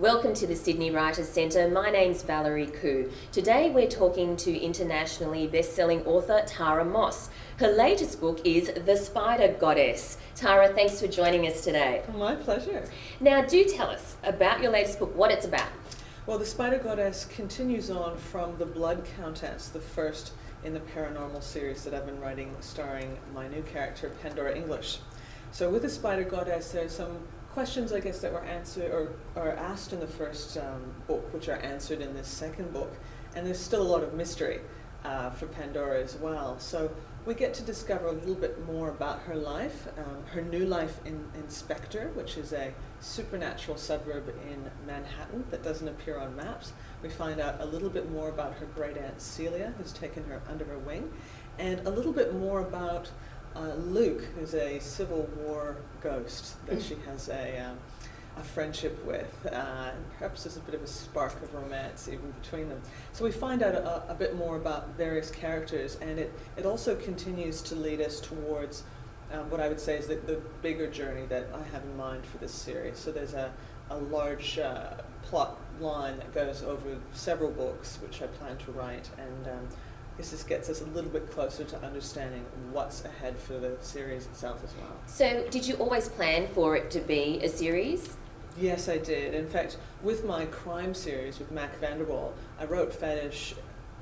Welcome to the Sydney Writers Centre. My name's Valerie Khoo. Today we're talking to internationally best-selling author Tara Moss. Her latest book is The Spider Goddess. Tara, thanks for joining us today. My pleasure. Now, do tell us about your latest book, what it's about. Well, The Spider Goddess continues on from The Blood Countess, the first in the paranormal series that I've been writing, starring my new character, Pandora English. So, with The Spider Goddess, there's some questions, I guess, that were answered or, or asked in the first um, book, which are answered in this second book. And there's still a lot of mystery uh, for Pandora as well. So we get to discover a little bit more about her life, um, her new life in, in Spectre, which is a supernatural suburb in Manhattan that doesn't appear on maps. We find out a little bit more about her great aunt Celia, who's taken her under her wing, and a little bit more about uh, Luke, who's a Civil War ghost that she has a, um, a friendship with, uh, and perhaps there's a bit of a spark of romance even between them. So we find out a, a bit more about various characters, and it, it also continues to lead us towards um, what I would say is the, the bigger journey that I have in mind for this series. So there's a, a large uh, plot line that goes over several books, which I plan to write, and um, this gets us a little bit closer to understanding what's ahead for the series itself as well. So, did you always plan for it to be a series? Yes, I did. In fact, with my crime series with Mak Vanderwall, I wrote Fetish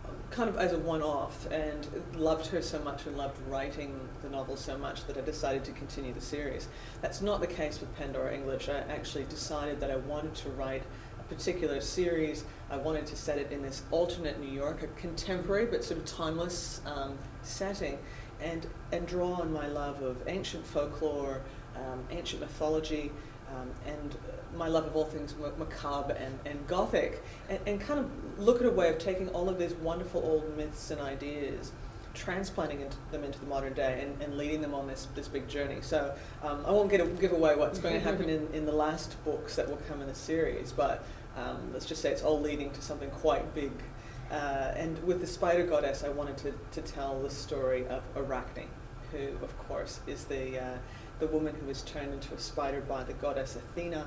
um, kind of as a one-off and loved her so much and loved writing the novel so much that I decided to continue the series. That's not the case with Pandora English. I actually decided that I wanted to write particular series, I wanted to set it in this alternate New York, a contemporary but sort of timeless um, setting, and, and draw on my love of ancient folklore, um, ancient mythology, um, and my love of all things macabre and, and gothic, and, and kind of look at a way of taking all of these wonderful old myths and ideas transplanting into them into the modern day and, and leading them on this, this big journey. So um, I won't get a, give away what's going to happen in, in the last books that will come in the series, but um, let's just say it's all leading to something quite big. Uh, and with the spider goddess, I wanted to, to tell the story of Arachne, who, of course, is the, uh, the woman who was turned into a spider by the goddess Athena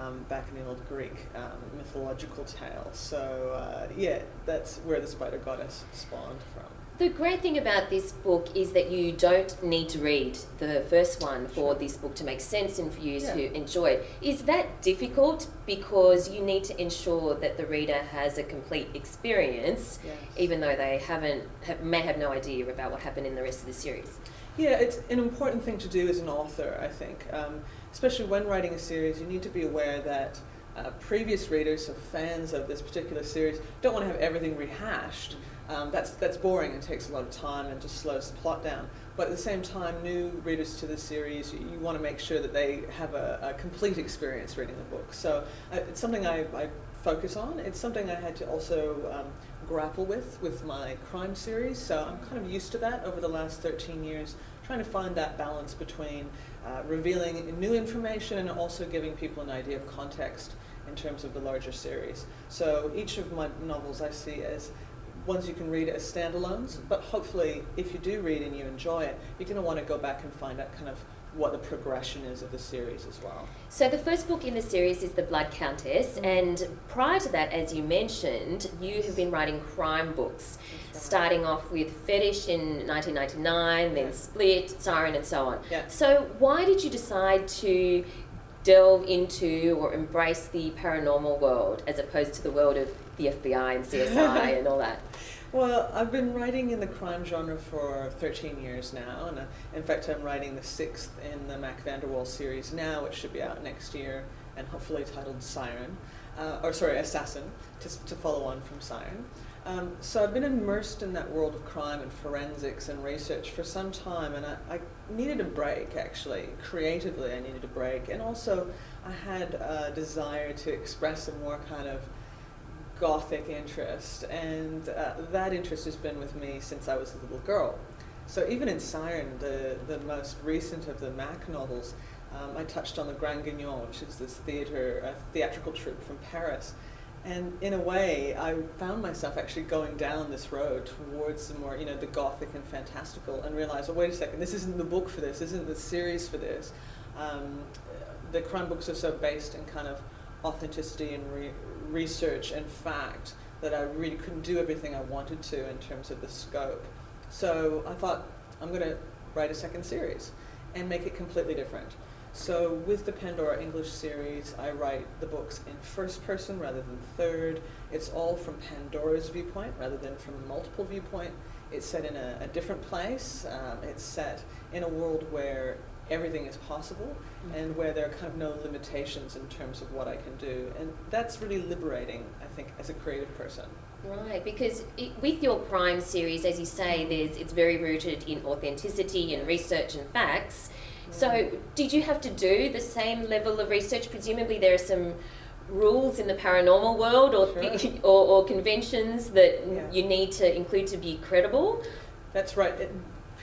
um, back in the old Greek um, mythological tale. So, uh, yeah, that's where the spider goddess spawned from. The great thing about this book is that you don't need to read the first one for sure. this book to make sense and for you yeah. to enjoy it. Is that difficult because you need to ensure that the reader has a complete experience, yes. even though they haven't have, may have no idea about what happened in the rest of the series? Yeah, it's an important thing to do as an author, I think. Um, especially when writing a series, you need to be aware that uh, previous readers, so fans of this particular series, don't want to have everything rehashed. Mm-hmm um, that's, that's boring and takes a lot of time and just slows the plot down. But at the same time, new readers to the series, you, you want to make sure that they have a, a, complete experience reading the book. So uh, it's something I, I, focus on. It's something I had to also um, grapple with with my crime series. So I'm kind of used to that over the last 13 years, trying to find that balance between uh, revealing new information and also giving people an idea of context in terms of the larger series. So each of my novels I see as ones you can read as standalones, but hopefully if you do read and you enjoy it, you're going to want to go back and find out kind of what the progression is of the series as well. So the first book in the series is The Blood Countess, mm-hmm. and prior to that, as you mentioned, you have been writing crime books, right. starting off with Fetish in 1999, then Split, Siren, and so on. Yeah. So why did you decide to delve into or embrace the paranormal world as opposed to the world of the FBI and CSI and all that? Well, I've been writing in the crime genre for 13 years now, and uh, in fact, I'm writing the sixth in the Mak Vanderwall series now, which should be out next year. and hopefully titled Siren, uh, or sorry, Assassin, to, to follow on from Siren. Um, so I've been immersed in that world of crime and forensics and research for some time, and I, I needed a break actually. Creatively, I needed a break, and also I had a desire to express a more kind of gothic interest, and uh, that interest has been with me since I was a little girl. So even in Siren, the, the most recent of the Mak novels, um, I touched on the Grand Guignol, which is this theater, uh, theatrical troupe from Paris. And in a way, I found myself actually going down this road towards the more, you know, the gothic and fantastical, and realized, oh, wait a second, this isn't the book for this, this isn't the series for this. Um, the crime books are so based in kind of authenticity and re research and fact that I really couldn't do everything I wanted to in terms of the scope. So I thought, I'm going to write a second series and make it completely different. So with the Pandora English series, I write the books in first person rather than third. It's all from Pandora's viewpoint rather than from multiple viewpoint. It's set in a, a different place. Um, it's set in a world where everything is possible mm -hmm. and where there are kind of no limitations in terms of what I can do. And that's really liberating, I think, as a creative person. Right, because it, with your crime series, as you say, there's it's very rooted in authenticity and research and facts. So, did you have to do the same level of research? Presumably, there are some rules in the paranormal world or, sure. or, or, conventions that yeah. you need to include to be credible. That's right. It,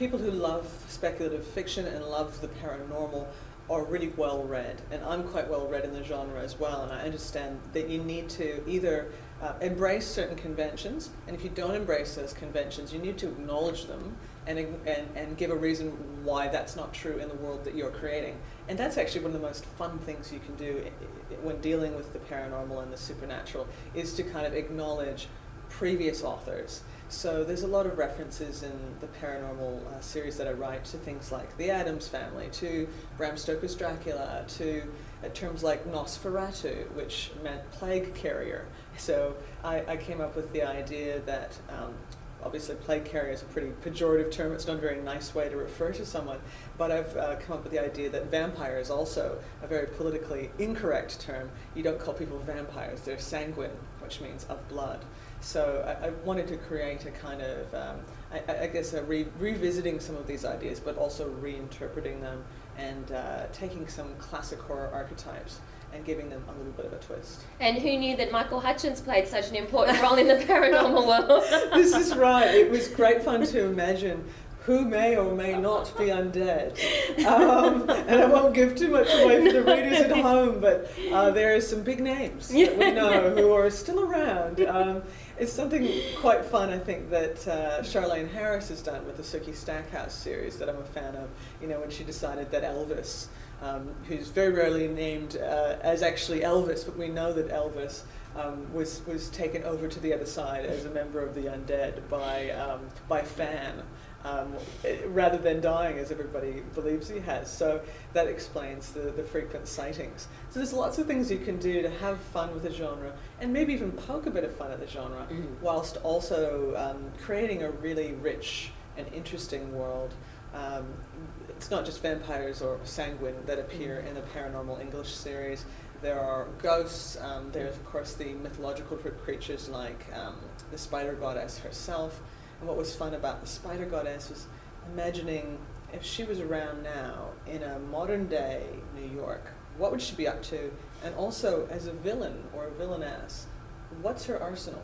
people who love speculative fiction and love the paranormal are really well read, and I'm quite well read in the genre as well, and I understand that you need to either uh, embrace certain conventions, and if you don't embrace those conventions, you need to acknowledge them and, and, and give a reason why that's not true in the world that you're creating. And that's actually one of the most fun things you can do when dealing with the paranormal and the supernatural, is to kind of acknowledge previous authors. So there's a lot of references in the paranormal uh, series that I write to things like the Addams family, to Bram Stoker's Dracula, to uh, terms like Nosferatu, which meant plague carrier. So I, I came up with the idea that um, obviously plague carrier is a pretty pejorative term. It's not a very nice way to refer to someone. But I've uh, come up with the idea that vampire is also a very politically incorrect term. You don't call people vampires. They're sanguine, which means of blood. So I, I wanted to create a kind of, um, I, I, guess, a re revisiting some of these ideas, but also reinterpreting them and uh, taking some classic horror archetypes and giving them a little bit of a twist. And who knew that Michael Hutchence played such an important role in the paranormal world? this is right. It was great fun to imagine who may or may not be undead. Um, and I won't give too much away for the readers at home, but uh, there are some big names that we know who are still around. Um, it's something quite fun, I think, that uh, Charlaine Harris has done with the Sookie Stackhouse series that I'm a fan of. You know, when she decided that Elvis um, who's very rarely named uh, as actually Elvis, but we know that Elvis um, was was taken over to the other side as a member of the undead by um, by Fan. Um, rather than dying as everybody believes he has. So that explains the, the frequent sightings. So there's lots of things you can do to have fun with the genre and maybe even poke a bit of fun at the genre mm whilst also um, creating a really rich and interesting world. Um, it's not just vampires or sanguine that appear mm-hmm. in the Pandora English series. There are ghosts. Um, there's of course the mythological creatures like um, the spider goddess herself. And what was fun about the spider goddess was imagining if she was around now in a modern day New York, what would she be up to? And also as a villain or a villainess, what's her arsenal?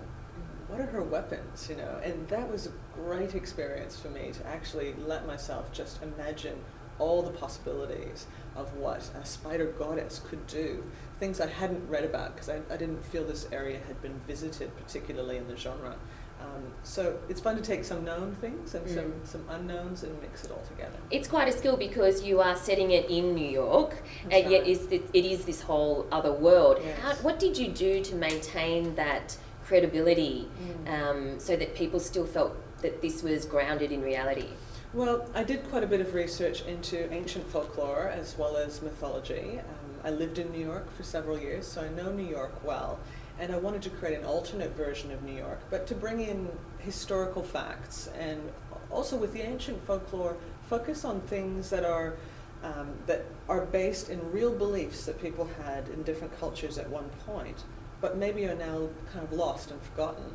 what are her weapons, you know? And that was a great experience for me to actually let myself just imagine all the possibilities of what a spider goddess could do. Things I hadn't read about because I, I, didn't feel this area had been visited particularly in the genre. Um, so it's fun to take some known things and mm. some, some unknowns and mix it all together. It's quite a skill because you are setting it in New York, That's and right. yet is it is this whole other world. Yes. How, what did you do to maintain that credibility mm. um, so that people still felt that this was grounded in reality? Well, I did quite a bit of research into ancient folklore as well as mythology. Um, I lived in New York for several years, so I know New York well. And I wanted to create an alternate version of New York, but to bring in historical facts and also with the ancient folklore, focus on things that are um, that are based in real beliefs that people had in different cultures at one point, but maybe are now kind of lost and forgotten.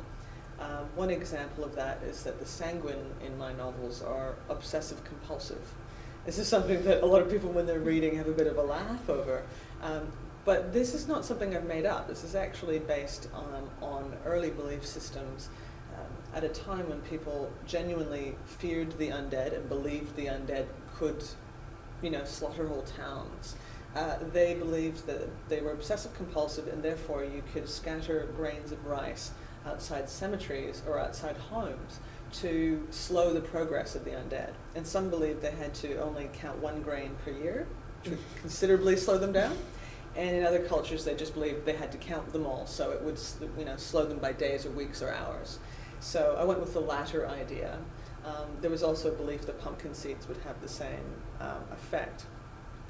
Um, one example of that is that the sanguine in my novels are obsessive compulsive. This is something that a lot of people, when they're reading, have a bit of a laugh over. Um, but this is not something I've made up. This is actually based on, on early belief systems um, at a time when people genuinely feared the undead and believed the undead could, you know, slaughter whole towns. Uh, they believed that they were obsessive compulsive and therefore you could scatter grains of rice outside cemeteries or outside homes to slow the progress of the undead. And some believed they had to only count one grain per year to considerably slow them down. And in other cultures, they just believed they had to count them all, so it would you know, slow them by days or weeks or hours. So I went with the latter idea. Um, there was also a belief that pumpkin seeds would have the same um, effect.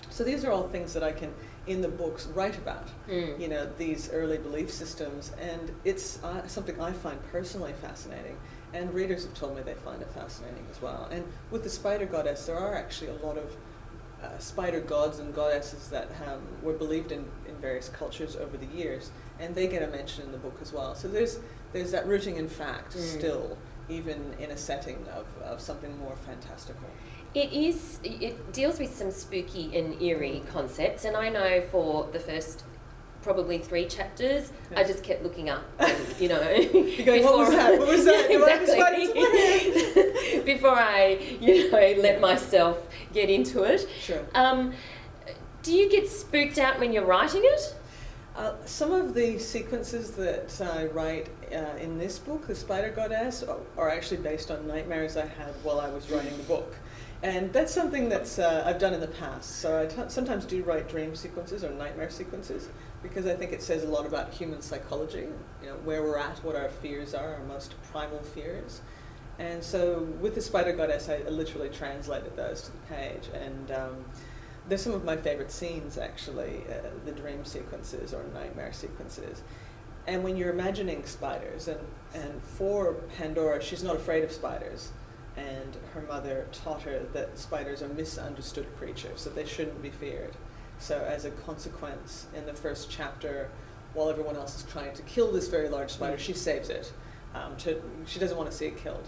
So these are all things that I can, in the books, write about. Mm. You know, these early belief systems, and it's uh, something I find personally fascinating, and readers have told me they find it fascinating as well. And with the spider goddess, there are actually a lot of uh, spider gods and goddesses that um, were believed in in various cultures over the years, and they get a mention in the book as well. So there's there's that rooting in fact mm. still, even in a setting of, of something more fantastical. It is. It deals with some spooky and eerie concepts, and I know for the first probably three chapters, yes. I just kept looking up, and, you know. you going, what was that? What was that? exactly. before I, you know, let myself get into it. Sure. Um, do you get spooked out when you're writing it? Uh, some of the sequences that I write uh, in this book, The Spider Goddess, are actually based on nightmares I had while I was writing the book. And that's something that uh, I've done in the past. So I t- sometimes do write dream sequences or nightmare sequences because I think it says a lot about human psychology, you know, where we're at, what our fears are, our most primal fears. And so with the Spider Goddess, I literally translated those to the page. And um, they're some of my favorite scenes, actually, uh, the dream sequences or nightmare sequences. And when you're imagining spiders, and, and for Pandora, she's not afraid of spiders and her mother taught her that spiders are misunderstood creatures, that they shouldn't be feared. So, as a consequence, in the first chapter, while everyone else is trying to kill this very large spider, she saves it. Um, to, she doesn't want to see it killed.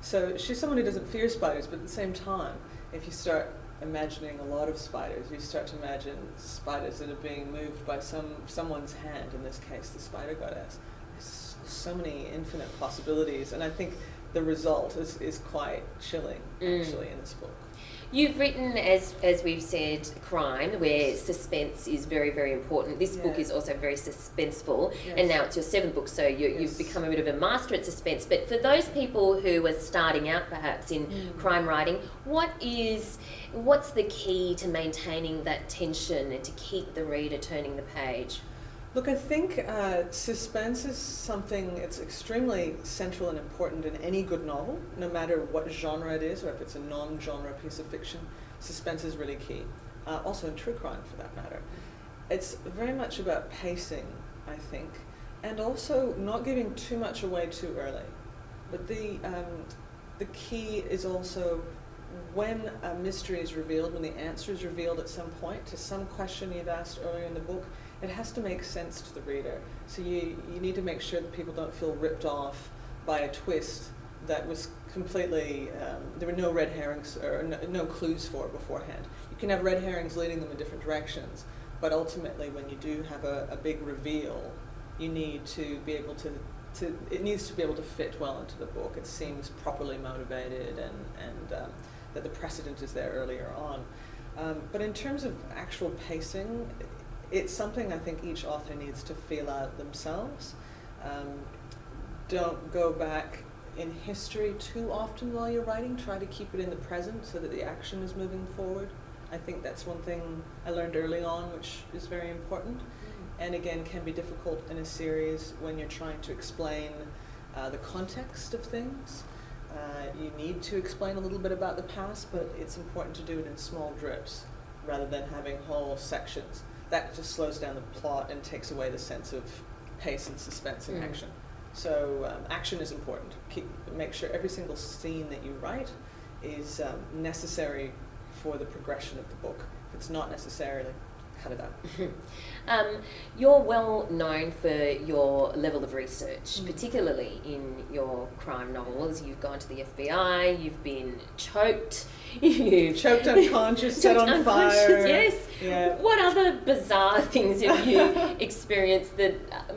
So, she's someone who doesn't fear spiders, but at the same time, if you start imagining a lot of spiders, you start to imagine spiders that are being moved by some someone's hand, in this case, the spider goddess. There's so many infinite possibilities, and I think the result is, is quite chilling, mm. actually, in this book. You've written, as as we've said, crime, where suspense is very, very important. This book is also very suspenseful, yes. and now it's your seventh book, so you, have become a bit of a master at suspense. But for those people who are starting out, perhaps in mm. crime writing, what is what's the key to maintaining that tension and to keep the reader turning the page? Look, I think uh, suspense is something it's extremely central and important in any good novel, no matter what genre it is or if it's a non-genre piece of fiction. Suspense is really key. Uh, also in true crime, for that matter. It's very much about pacing, I think, and also not giving too much away too early. But the um, the key is also when a mystery is revealed, when the answer is revealed at some point to some question you've asked earlier in the book, it has to make sense to the reader. So you, you need to make sure that people don't feel ripped off by a twist that was completely, um, there were no red herrings or no, no, clues for it beforehand. You can have red herrings leading them in different directions, but ultimately when you do have a, a big reveal, you need to be able to, to, it needs to be able to fit well into the book. It seems properly motivated and, and um, that the precedent is there earlier on. Um, but in terms of actual pacing, it's something I think each author needs to feel out themselves. Um, don't go back in history too often while you're writing. Try to keep it in the present so that the action is moving forward. I think that's one thing I learned early on, which is very important. Mm-hmm. And again, can be difficult in a series when you're trying to explain uh, the context of things. Uh, you need to explain a little bit about the past, but it's important to do it in small drips rather than having whole sections that just slows down the plot and takes away the sense of pace and suspense and mm. action. So um, action is important. Keep, make sure every single scene that you write is um, necessary for the progression of the book. If it's not necessarily, cut it out. um, you're well known for your level of research, mm. particularly in your crime novels. You've gone to the FBI, you've been choked, you've choked unconscious, set on unconscious, fire. Yes. Yeah. What other bizarre things have you experienced that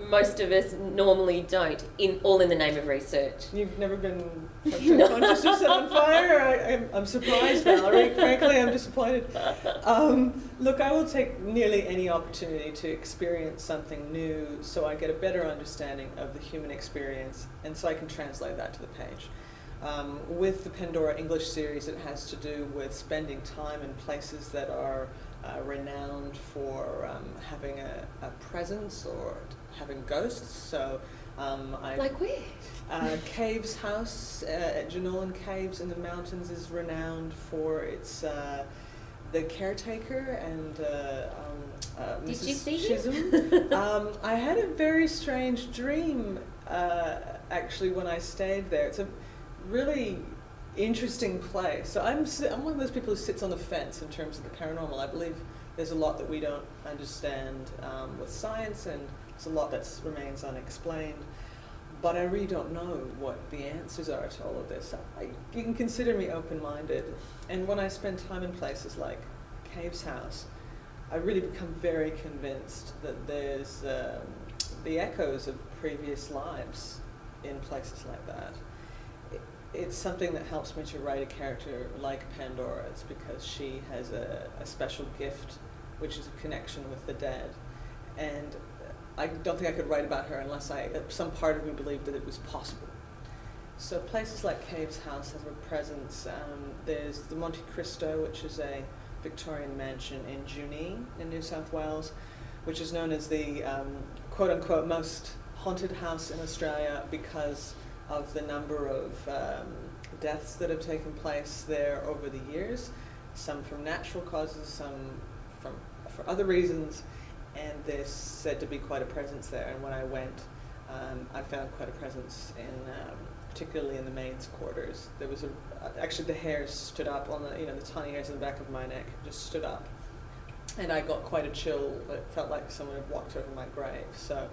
most of us normally don't? In all in the name of research. You've never been choked unconscious or set on fire. I, am surprised, Valerie. Frankly, I'm disappointed. Um, look, I will take nearly any opportunity to experience something new, so I get a better understanding of the human experience, and so I can translate that to the page. Um, with the Pandora English series, it has to do with spending time in places that are uh, renowned for um, having a, a, presence or having ghosts. So, um, I, like where? Uh, Caves House uh, at Jenolan Caves in the mountains is renowned for its uh, the caretaker and uh, um, uh, Did Mrs. you see Chisholm. um, I had a very strange dream uh, actually when I stayed there. It's a really interesting place. So I'm, I'm one of those people who sits on the fence in terms of the paranormal. I believe there's a lot that we don't understand um, with science, and there's a lot that remains unexplained. But I really don't know what the answers are to all of this. I, you can consider me open-minded, and when I spend time in places like Caves House, I really become very convinced that there's um, the echoes of previous lives in places like that it's something that helps me to write a character like Pandora. It's because she has a, a special gift, which is a connection with the dead. And I don't think I could write about her unless I, some part of me believed that it was possible. So places like Caves House have a presence. Um, there's the Monte Cristo, which is a Victorian mansion in Junee in New South Wales, which is known as the um, quote-unquote most haunted house in Australia because of the number of um, deaths that have taken place there over the years, some from natural causes, some from for other reasons, and there's said to be quite a presence there. And when I went, um, I found quite a presence in, um, particularly in the maids' quarters. There was a actually the hairs stood up on the you know the tiny hairs in the back of my neck just stood up, and I got quite a chill. It felt like someone had walked over my grave. So.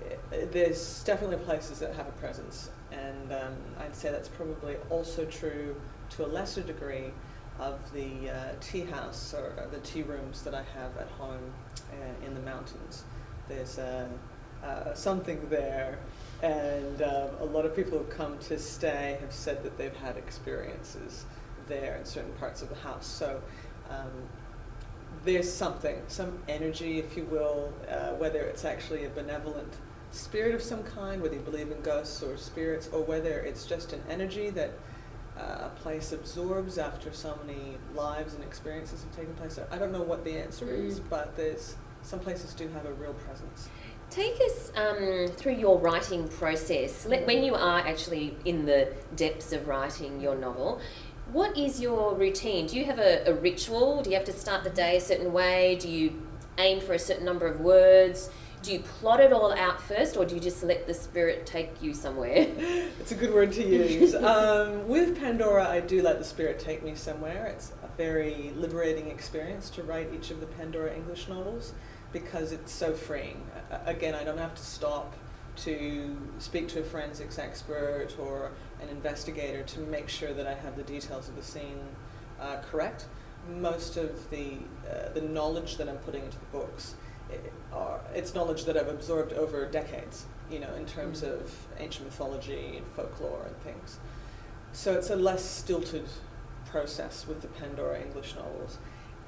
It, eh, there's definitely places that have a presence, and um, I'd say that's probably also true to a lesser degree of the uh, tea house or the tea rooms that I have at home uh, in the mountains. There's uh, uh something there, and um, a lot of people who've come to stay have said that they've had experiences there in certain parts of the house. So um, there's something, some energy, if you will, uh, whether it's actually a benevolent spirit of some kind, whether you believe in ghosts or spirits, or whether it's just an energy that uh, a place absorbs after so many lives and experiences have taken place. I don't know what the answer mm. is, but there's some places do have a real presence. Take us um, through your writing process. When you are actually in the depths of writing your novel, what is your routine? Do you have a, a ritual? Do you have to start the day a certain way? Do you aim for a certain number of words? Do you plot it all out first or do you just let the spirit take you somewhere? It's a good word to use. um, with Pandora, I do let the spirit take me somewhere. It's a very liberating experience to write each of the Pandora English novels because it's so freeing. Again, I don't have to stop to speak to a forensics expert or an investigator to make sure that I have the details of the scene uh, correct. Most of the, uh, the knowledge that I'm putting into the books are, it's knowledge that I've absorbed over decades, you know, in terms mm-hmm. of ancient mythology and folklore and things. So it's a less stilted process with the Pandora English novels.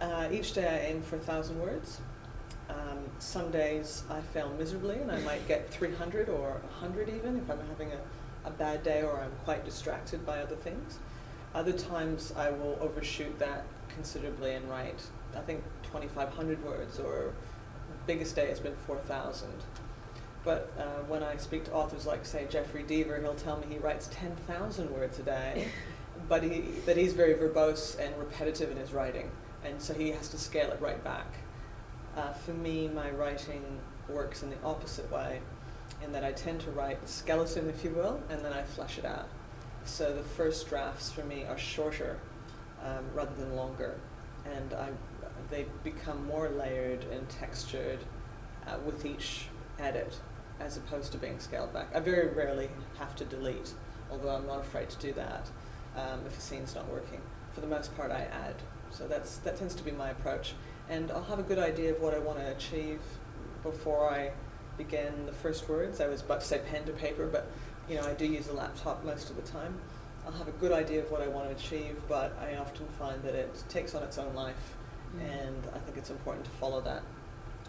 Uh, each day I aim for a thousand words. Um, some days I fail miserably and I might get 300 or 100 even if I'm having a, a bad day or I'm quite distracted by other things. Other times I will overshoot that considerably and write, I think, 2,500 words or biggest day has been 4,000. But uh, when I speak to authors like, say, Jeffrey Deaver, he'll tell me he writes 10,000 words a day, but he, that he's very verbose and repetitive in his writing, and so he has to scale it right back. Uh, for me, my writing works in the opposite way, in that I tend to write the skeleton, if you will, and then I flesh it out. So the first drafts for me are shorter um, rather than longer and I, they become more layered and textured uh, with each edit, as opposed to being scaled back. I very rarely have to delete, although I'm not afraid to do that um, if a scene's not working. For the most part, I add. So that's that tends to be my approach, and I'll have a good idea of what I want to achieve before I begin the first words. I was about to say pen to paper, but you know I do use a laptop most of the time. I'll have a good idea of what I want to achieve, but I often find that it takes on its own life. And I think it's important to follow that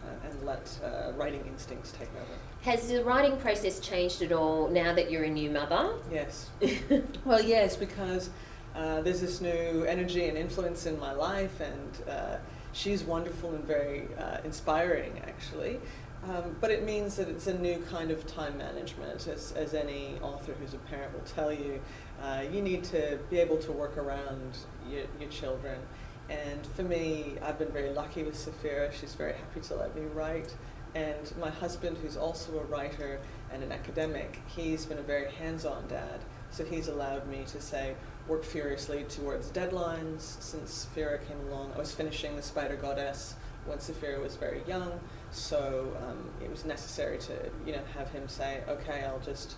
uh, and let uh, writing instincts take over. Has the writing process changed at all now that you're a new mother? Yes. well, yes, because uh, there's this new energy and influence in my life, and uh, she's wonderful and very uh, inspiring, actually. Um, but it means that it's a new kind of time management, as, as any author who's a parent will tell you. Uh, you need to be able to work around your, your children. And for me, I've been very lucky with Sapphira. She's very happy to let me write. And my husband, who's also a writer and an academic, he's been a very hands-on dad. So he's allowed me to say, work furiously towards deadlines. Since Sapphira came along, I was finishing The Spider Goddess when Sapphira was very young. So um, it was necessary to, you know, have him say, okay, I'll just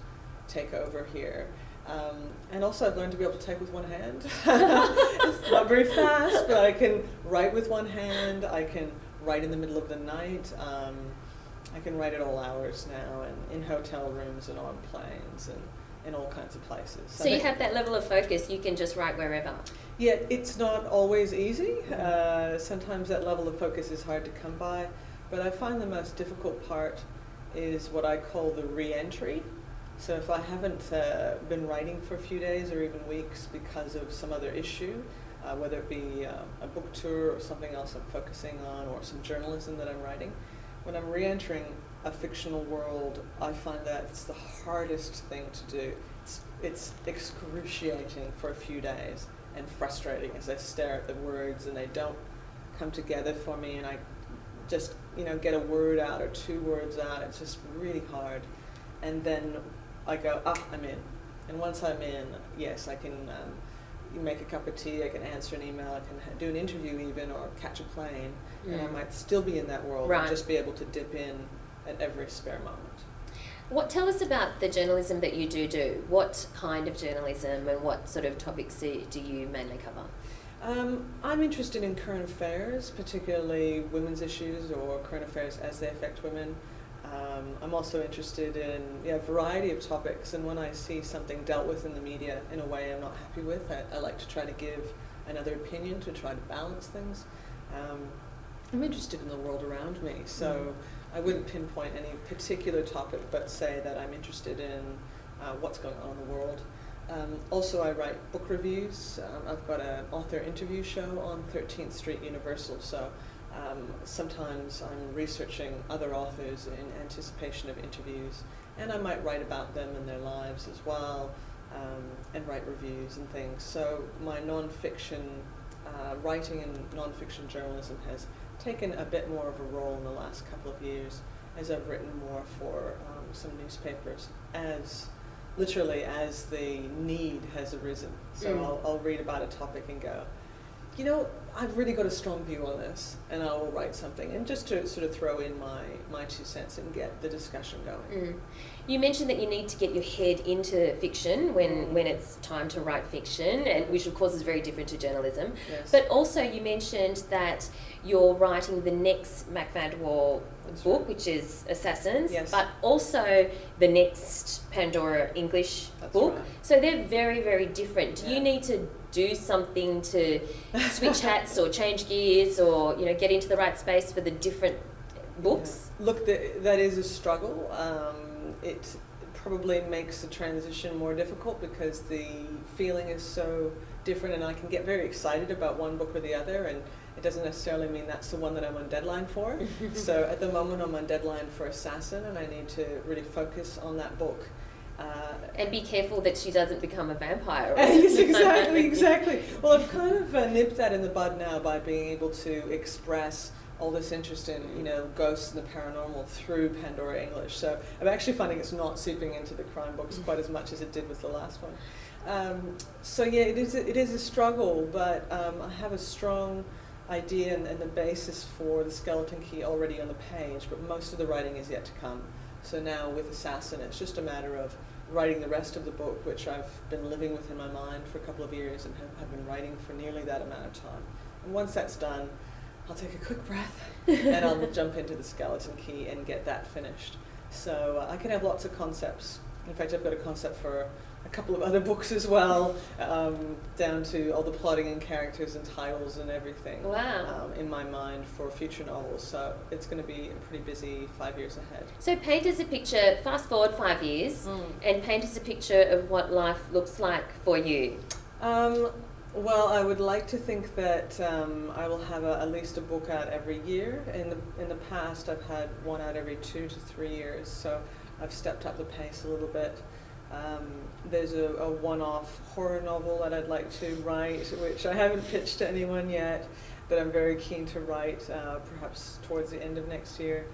take over here. Um, and also, I've learned to be able to type with one hand. it's not very fast, but I can write with one hand. I can write in the middle of the night. Um, I can write at all hours now, and in hotel rooms and on planes and in all kinds of places. So you have that level of focus, you can just write wherever. Yeah, it's not always easy. Uh, sometimes that level of focus is hard to come by, but I find the most difficult part is what I call the re-entry. So if I haven't uh, been writing for a few days or even weeks because of some other issue, uh, whether it be uh, a book tour or something else I'm focusing on or some journalism that I'm writing, when I'm re-entering a fictional world, I find that it's the hardest thing to do. It's, it's excruciating for a few days and frustrating as I stare at the words and they don't come together for me and I just, you know, get a word out or two words out. It's just really hard. And then I go, ah, I'm in. And once I'm in, yes, I can um, make a cup of tea, I can answer an email, I can ha- do an interview even, or catch a plane, and I Mm. might still be in that world Right. and just be able to dip in at every spare moment. What tell us about the journalism that you do do? What kind of journalism and what sort of topics do do you mainly cover? Um, I'm interested in current affairs, particularly women's issues or current affairs as they affect women. Um, I'm also interested in yeah, a variety of topics, and when I see something dealt with in the media in a way I'm not happy with, I, I like to try to give another opinion to try to balance things. Um, I'm interested in the world around me, so I wouldn't pinpoint any particular topic, but say that I'm interested in uh, what's going on in the world. Um, also, I write book reviews. Um, I've got an author interview show on 13th Street Universal, so um, sometimes I'm researching other authors in anticipation of interviews, and I might write about them and their lives as well, um, and write reviews and things. So my nonfiction uh, writing and nonfiction journalism has taken a bit more of a role in the last couple of years as I've written more for um, some newspapers as literally as the need has arisen. So Mm. I'll, I'll read about a topic and go, you know, I've really got a strong view on this, and I will write something, and just to sort of throw in my, my two cents and get the discussion going. Mm. You mentioned that you need to get your head into fiction when, when it's time to write fiction, and which of course is very different to journalism. Yes. But also, you mentioned that you're writing the next Mak That's book, right. which is Assassins, Yes. but also the next Pandora English That's book. right. So they're very, very different. Do Yeah. you need to do something to switch hats or change gears or you know get into the right space for the different books? Yeah. Look, the, that is a struggle. Um, it probably makes the transition more difficult because the feeling is so different, and I can get very excited about one book or the other, and it doesn't necessarily mean that's the one that I'm on deadline for. so at the moment, I'm on deadline for Assassin, and I need to really focus on that book. Uh, And be careful that she doesn't become a vampire. yes, exactly, exactly. Well, I've kind of uh, nipped that in the bud now by being able to express all this interest in, you know, ghosts and the paranormal through Pandora English. So I'm actually finding it's not seeping into the crime books quite as much as it did with the last one. Um, so yeah, it is a, it is a struggle, but um, I have a strong idea and, and, the basis for the skeleton key already on the page, but most of the writing is yet to come. So now with Assassin, it's just a matter of writing the rest of the book, which I've been living with in my mind for a couple of years and have, have been writing for nearly that amount of time. And once that's done, I'll take a quick breath and I'll jump into the skeleton key and get that finished. So uh, I can have lots of concepts. In fact, I've got a concept for a couple of other books as well, um, down to all the plotting and characters and titles and everything. Wow. Um, in my mind for future novels. So it's going to be a pretty busy five years ahead. So paint us a picture, fast forward five years, mm. and paint us a picture of what life looks like for you. Um, well, I would like to think that um, I will have a, at least a book out every year. In the in the past, I've had one out every two to three years, so I've stepped up the pace a little bit. Um, there's a, a one-off horror novel that I'd like to write, which I haven't pitched to anyone yet, but I'm very keen to write, uh, perhaps towards the end of next year.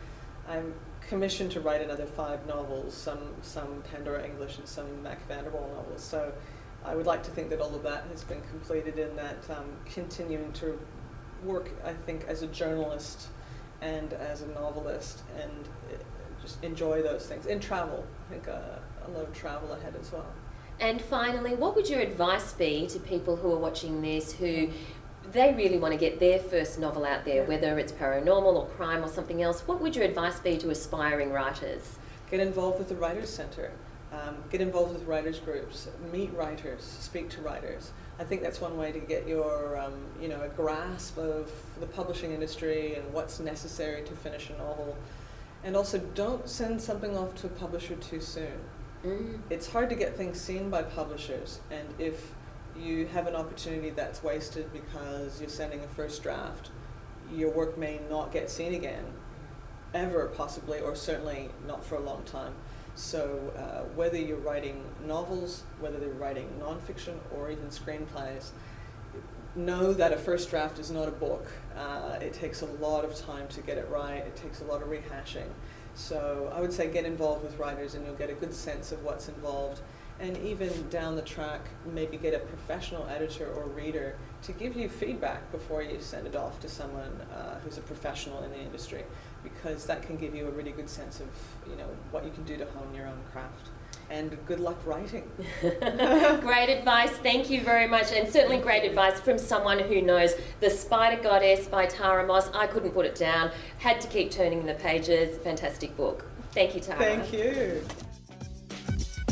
I'm commissioned to write another five novels, some some Pandora English and some Mak Vanderwall novels. So I would like to think that all of that has been completed in that um, continuing to work, I think, as a journalist and as a novelist and uh, just enjoy those things. And travel. I think uh, a lot of travel ahead as well. And finally, what would your advice be to people who are watching this who they really want to get their first novel out there, whether it's paranormal or crime or something else? What would your advice be to aspiring writers? Get involved with the Writers Centre. Um, get involved with writers groups, meet writers, speak to writers. I think that's one way to get your, um, you know, a grasp of the publishing industry and what's necessary to finish a novel. And also, don't send something off to a publisher too soon. Mm. It's hard to get things seen by publishers, and if you have an opportunity that's wasted because you're sending a first draft, your work may not get seen again, ever possibly, or certainly not for a long time. So uh, whether you're writing novels, whether they're writing nonfiction or even screenplays, know that a first draft is not a book. Uh, it takes a lot of time to get it right. It takes a lot of rehashing. So I would say get involved with writers and you'll get a good sense of what's involved. And even down the track, maybe get a professional editor or reader to give you feedback before you send it off to someone uh, who's a professional in the industry because that can give you a really good sense of you know what you can do to hone your own craft and good luck writing. great advice. Thank you very much. And certainly great advice from someone who knows The Spider Goddess by Tara Moss. I couldn't put it down. Had to keep turning the pages. Fantastic book. Thank you, Tara. Thank you.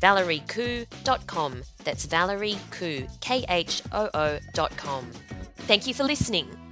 valeriekhoo.com. That's Valerie Khoo, K H O O.com. Thank you for listening.